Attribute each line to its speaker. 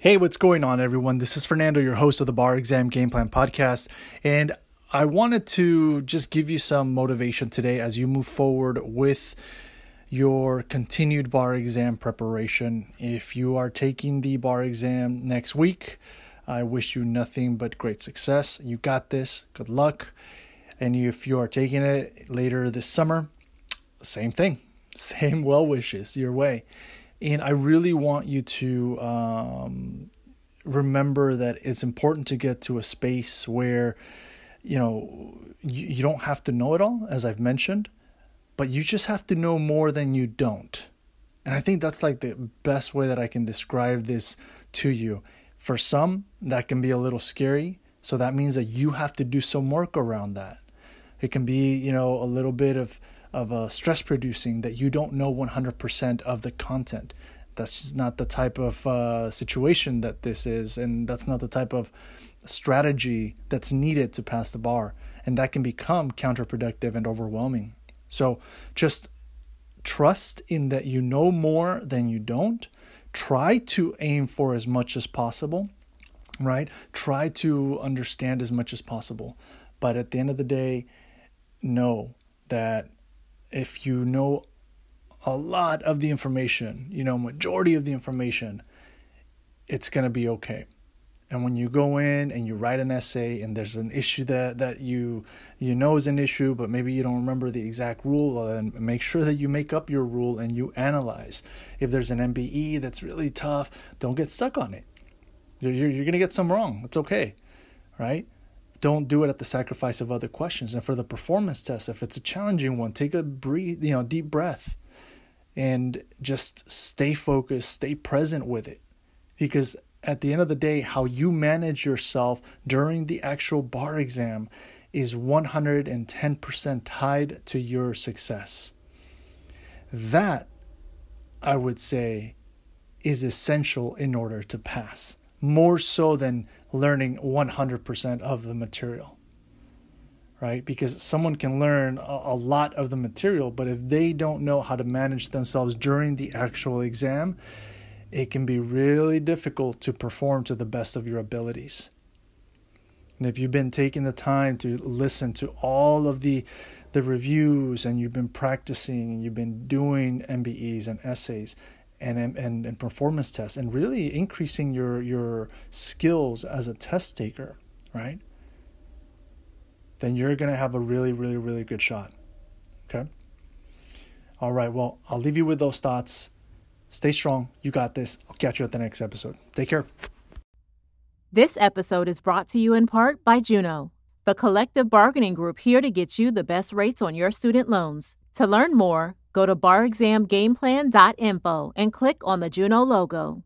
Speaker 1: Hey, what's going on, everyone? This is Fernando, your host of the Bar Exam Game Plan Podcast. And I wanted to just give you some motivation today as you move forward with your continued bar exam preparation. If you are taking the bar exam next week, I wish you nothing but great success. You got this. Good luck. And if you are taking it later this summer, same thing. Same well wishes your way. And I really want you to um, remember that it's important to get to a space where, you know, you, you don't have to know it all, as I've mentioned, but you just have to know more than you don't. And I think that's like the best way that I can describe this to you. For some, that can be a little scary. So that means that you have to do some work around that. It can be, you know, a little bit of of uh, stress producing that you don't know 100% of the content. That's just not the type of uh, situation that this is, and that's not the type of strategy that's needed to pass the bar. And that can become counterproductive and overwhelming. So just trust in that you know more than you don't. Try to aim for as much as possible, right? Try to understand as much as possible. But at the end of the day, know that if you know a lot of the information, you know, majority of the information, it's going to be okay. And when you go in and you write an essay and there's an issue that, that you you know is an issue, but maybe you don't remember the exact rule, then make sure that you make up your rule and you analyze. If there's an MBE that's really tough, don't get stuck on it. You're, you're, you're going to get some wrong. It's okay, right? Don't do it at the sacrifice of other questions. And for the performance test, if it's a challenging one, take a breathe, you know, deep breath and just stay focused, stay present with it. Because at the end of the day, how you manage yourself during the actual bar exam is 110% tied to your success. That, I would say, is essential in order to pass more so than learning 100% of the material right? Because someone can learn a, lot of the material but if they don't know how to manage themselves during the actual exam it can be really difficult to perform to the best of your abilities. And if you've been taking the time to listen to all of the the reviews and you've been practicing and you've been doing MBEs and essays and, and, and performance tests and really increasing your, your skills as a test taker, right? Then you're going to have a really, really, really good shot. Okay? All right. Well, I'll leave you with those thoughts. Stay strong. You got this. I'll catch you at the next episode. Take care.
Speaker 2: This episode is brought to you in part by Juno, the collective bargaining group here to get you the best rates on your student loans. To learn more, Go to barexamgameplan.info and click on the Juno logo.